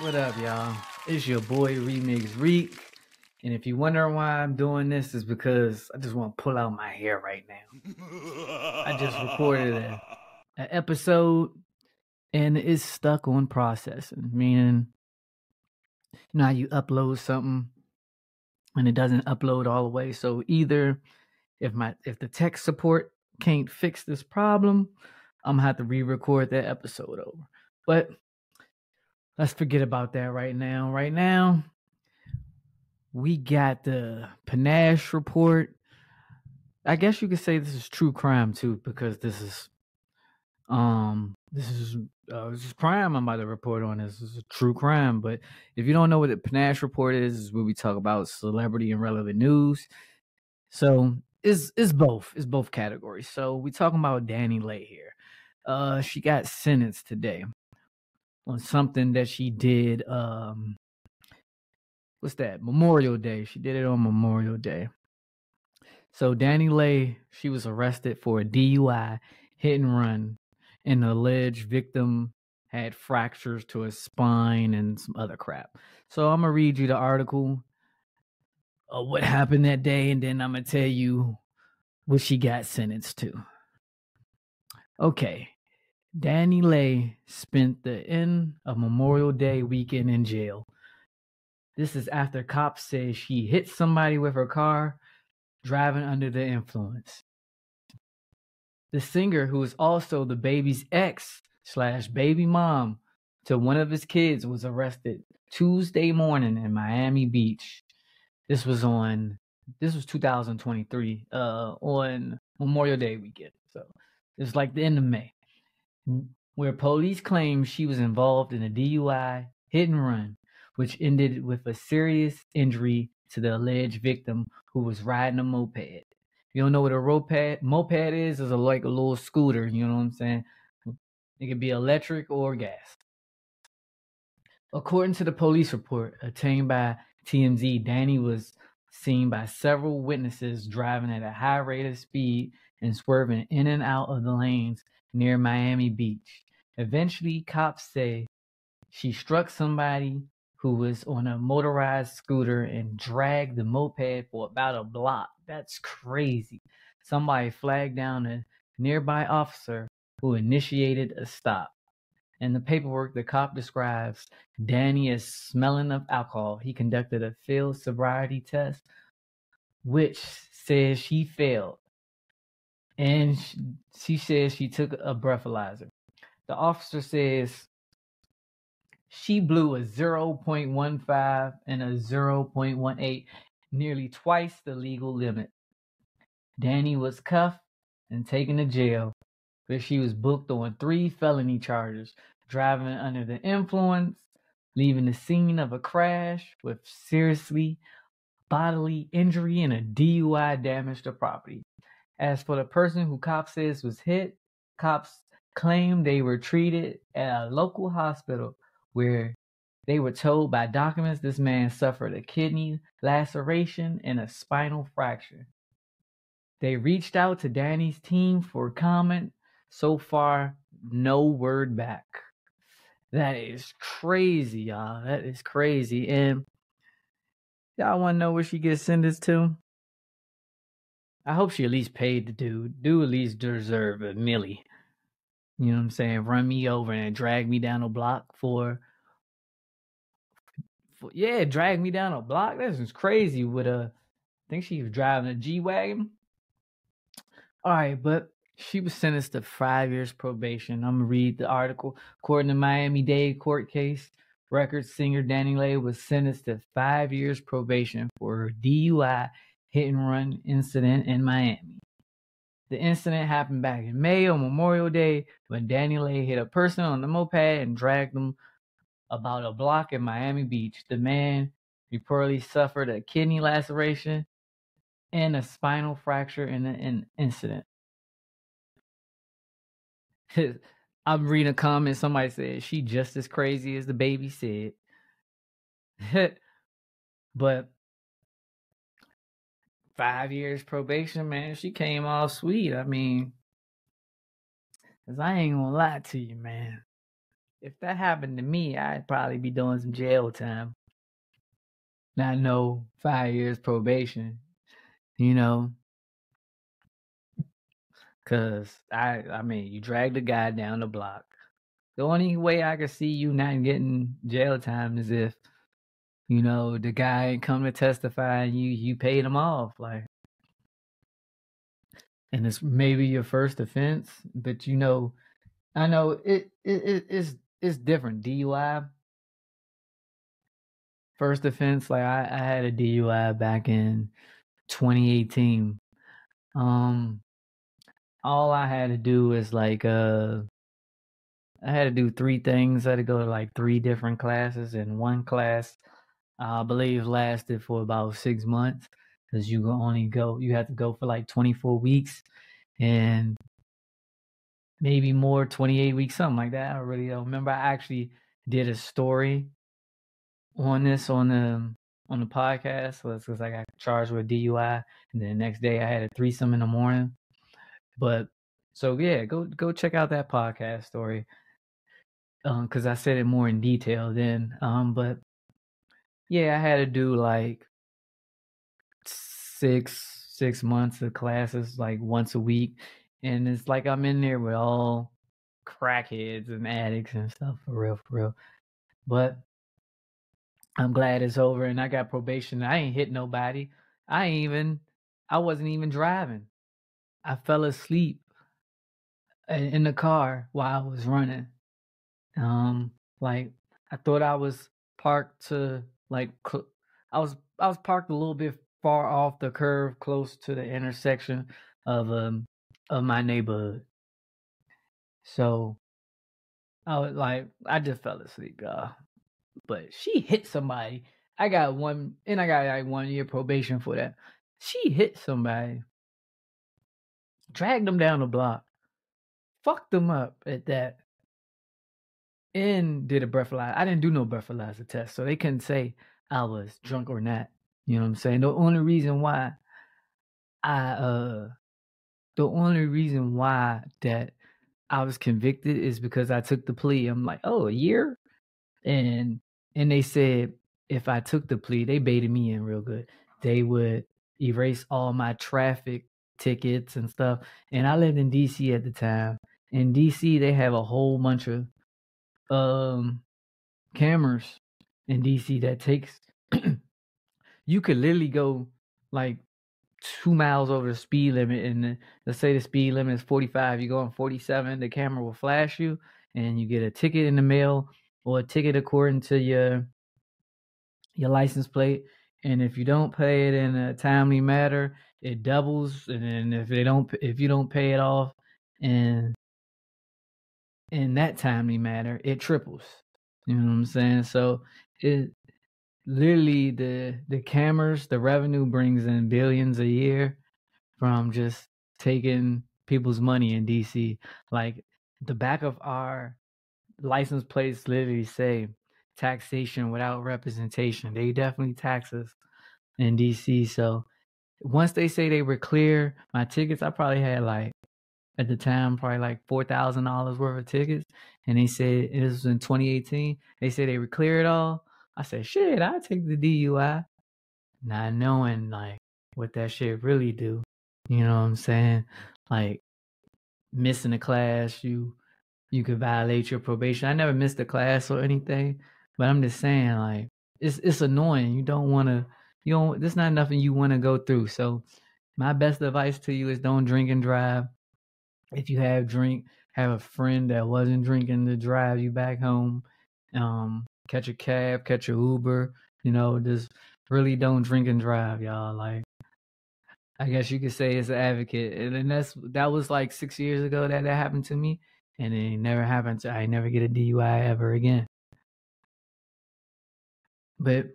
What up, y'all? It's your boy Remix Reek. And if you're wondering why I'm doing this, is because I just want to pull out my hair right now. I just recorded an episode and it's stuck on processing, meaning you how you upload something and it doesn't upload all the way. So either if my if the tech support can't fix this problem, I'm gonna have to re-record that episode over. But let's forget about that right now. Right now, we got the Panache report. I guess you could say this is true crime too, because this is um this is uh, this is crime I'm about to report on. This is a true crime. But if you don't know what the Panache report is, is where we talk about celebrity and relevant news. So it's it's both. It's both categories. So we talking about Dani Leigh here. Uh she got sentenced today on something that she did um what's that? Memorial Day. She did it on Memorial Day. So Dani Leigh, she was arrested for a DUI hit and run, and the alleged victim had fractures to his spine and some other crap. So I'm gonna read you the article of what happened that day, and then I'm gonna tell you what she got sentenced to. Okay. DaniLeigh spent the end of Memorial Day weekend in jail. This is after cops say she hit somebody with her car driving under the influence. The singer, who is also DaBaby's ex slash baby mom to one of his kids, was arrested Tuesday morning in Miami Beach. This was on this was 2023 uh on Memorial Day weekend. So it's like the end of May. Where police claim she was involved in a DUI hit and run, which ended with a serious injury to the alleged victim who was riding a moped. You don't know what a moped moped is? It's a, like a little scooter. You know what I'm saying? It could be electric or gas. According to the police report obtained by TMZ, Dani was seen by several witnesses driving at a high rate of speed and swerving in and out of the lanes near Miami Beach. Eventually, cops say she struck somebody who was on a motorized scooter and dragged the moped for about a block. That's crazy. Somebody flagged down a nearby officer who initiated a stop. In the paperwork, the cop describes Dani as smelling of alcohol. He conducted a field sobriety test, which says she failed. And she, she says she took a breathalyzer. The officer says she blew a 0.15 and a 0.18, nearly twice the legal limit. Dani was cuffed and taken to jail, where she was booked on three felony charges driving under the influence, leaving the scene of a crash with seriously bodily injury and a DUI damage to property. As for the person who cops says was hit, cops claim they were treated at a local hospital where they were told by documents this man suffered a kidney laceration and a spinal fracture. They reached out to Dani's team for comment. So far, no word back. That is crazy, y'all. That is crazy. And y'all want to know where she gets sentenced to? I hope she at least paid the dude. Do at least deserve a millie. You know what I'm saying? Run me over and drag me down a block for, for yeah, drag me down a block. This is crazy. With a, I think she was driving a G wagon. All right, but she was sentenced to five years probation. I'm gonna read the article. According to Miami Dade court case, record singer DaniLeigh was sentenced to five years probation for DUI hit and run incident in Miami. The incident happened back in May on Memorial Day when DaniLeigh hit a person on the moped and dragged them about a block in Miami Beach. The man reportedly suffered a kidney laceration and a spinal fracture in the incident. I'm reading a comment. Somebody said she just as crazy as DaBaby said. but five years probation, man, she came all sweet. I mean, cause I ain't gonna lie to you, man. if that happened to me, I'd probably be doing some jail time. Not no five years probation, you know. Cause I, I mean, you dragged a guy down the block. The only way I could see you not getting jail time is if, you know, the guy come to testify and you you paid him off, like. And it's maybe your first offense, but you know, I know it it, it it's it's different. DUI, first offense. Like I, I had a DUI back in 2018. Um, all I had to do was like uh I had to do three things. I had to go to like three different classes, and one class I believe lasted for about six months because you only go you have to go for like 24 weeks and maybe more 28 weeks something like that i really don't remember i actually did a story on this on the on the podcast because I got charged with DUI, and then the next day I had a threesome in the morning. But so yeah, go go check out that podcast story because um, I said it more in detail then. Um, but yeah, I had to do like six six months of classes like once a week, and it's like I'm in there with all crackheads and addicts and stuff for real, for real. But I'm glad it's over and I got probation. I ain't hit nobody. I ain't even I wasn't even driving. I fell asleep in the car while I was running. Um like I thought I was parked to like I was I was parked a little bit far off the curve close to the intersection of um of my neighborhood. So I was like I just fell asleep, y'all but she hit somebody. I got one, and I got like one year probation for that. She hit somebody, dragged them down the block, fucked them up at that, and did a breathalyzer. I didn't do no breathalyzer test, so they couldn't say I was drunk or not. You know what I'm saying? The only reason why I uh the only reason why that I was convicted is because I took the plea. I'm like, oh, a year? and and they said if I took the plea, they baited me in real good. They would erase all my traffic tickets and stuff. And I lived in DC at the time. In DC, they have a whole bunch of um cameras in DC that takes you could literally go like two miles over the speed limit and let's say the speed limit is 45 you go on 47 the camera will flash you and you get a ticket in the mail or a ticket according to your your license plate. And if you don't pay it in a timely manner, it doubles. And if they don't, if you don't pay it off, and in that timely manner, it triples. You know what I'm saying? So it literally the the cameras, the revenue brings in billions a year from just taking people's money in DC. Like the back of our license plates literally say taxation without representation. They definitely tax us in DC. So once they say they were clear, my tickets, I probably had like at the time probably like four thousand dollars worth of tickets, and they said it was in 2018. They said they were clear it all. I said, shit, I take the DUI, not knowing like what that shit really do. You know what I'm saying? Like missing a class, you you could violate your probation. I never missed a class or anything, but I'm just saying like it's it's annoying. You don't want to you don't there's not nothing you want to go through. So my best advice to you is don't drink and drive. If you have drink, have a friend that wasn't drinking to drive you back home. Um, catch a cab, catch a Uber. You know, just really don't drink and drive, y'all. Like, I guess you could say it's an advocate, and then that's that was like six years ago that that happened to me and it never happens. I never get a DUI ever again. But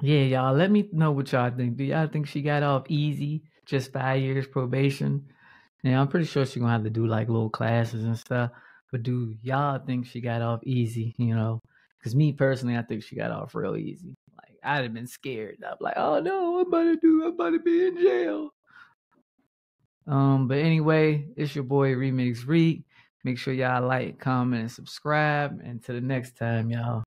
yeah, y'all, let me know what y'all think. Do y'all think she got off easy, just five years probation? Yeah, I'm pretty sure she's gonna have to do like little classes and stuff. But do y'all think she got off easy? You know, because me personally, I think she got off real easy. Like I'd have been scared. I'm like, oh no, I'm about to do, I'm about to be in jail. Um, but anyway, it's your boy Remix Reek. Make sure y'all like, comment, and subscribe. And to the next time, y'all.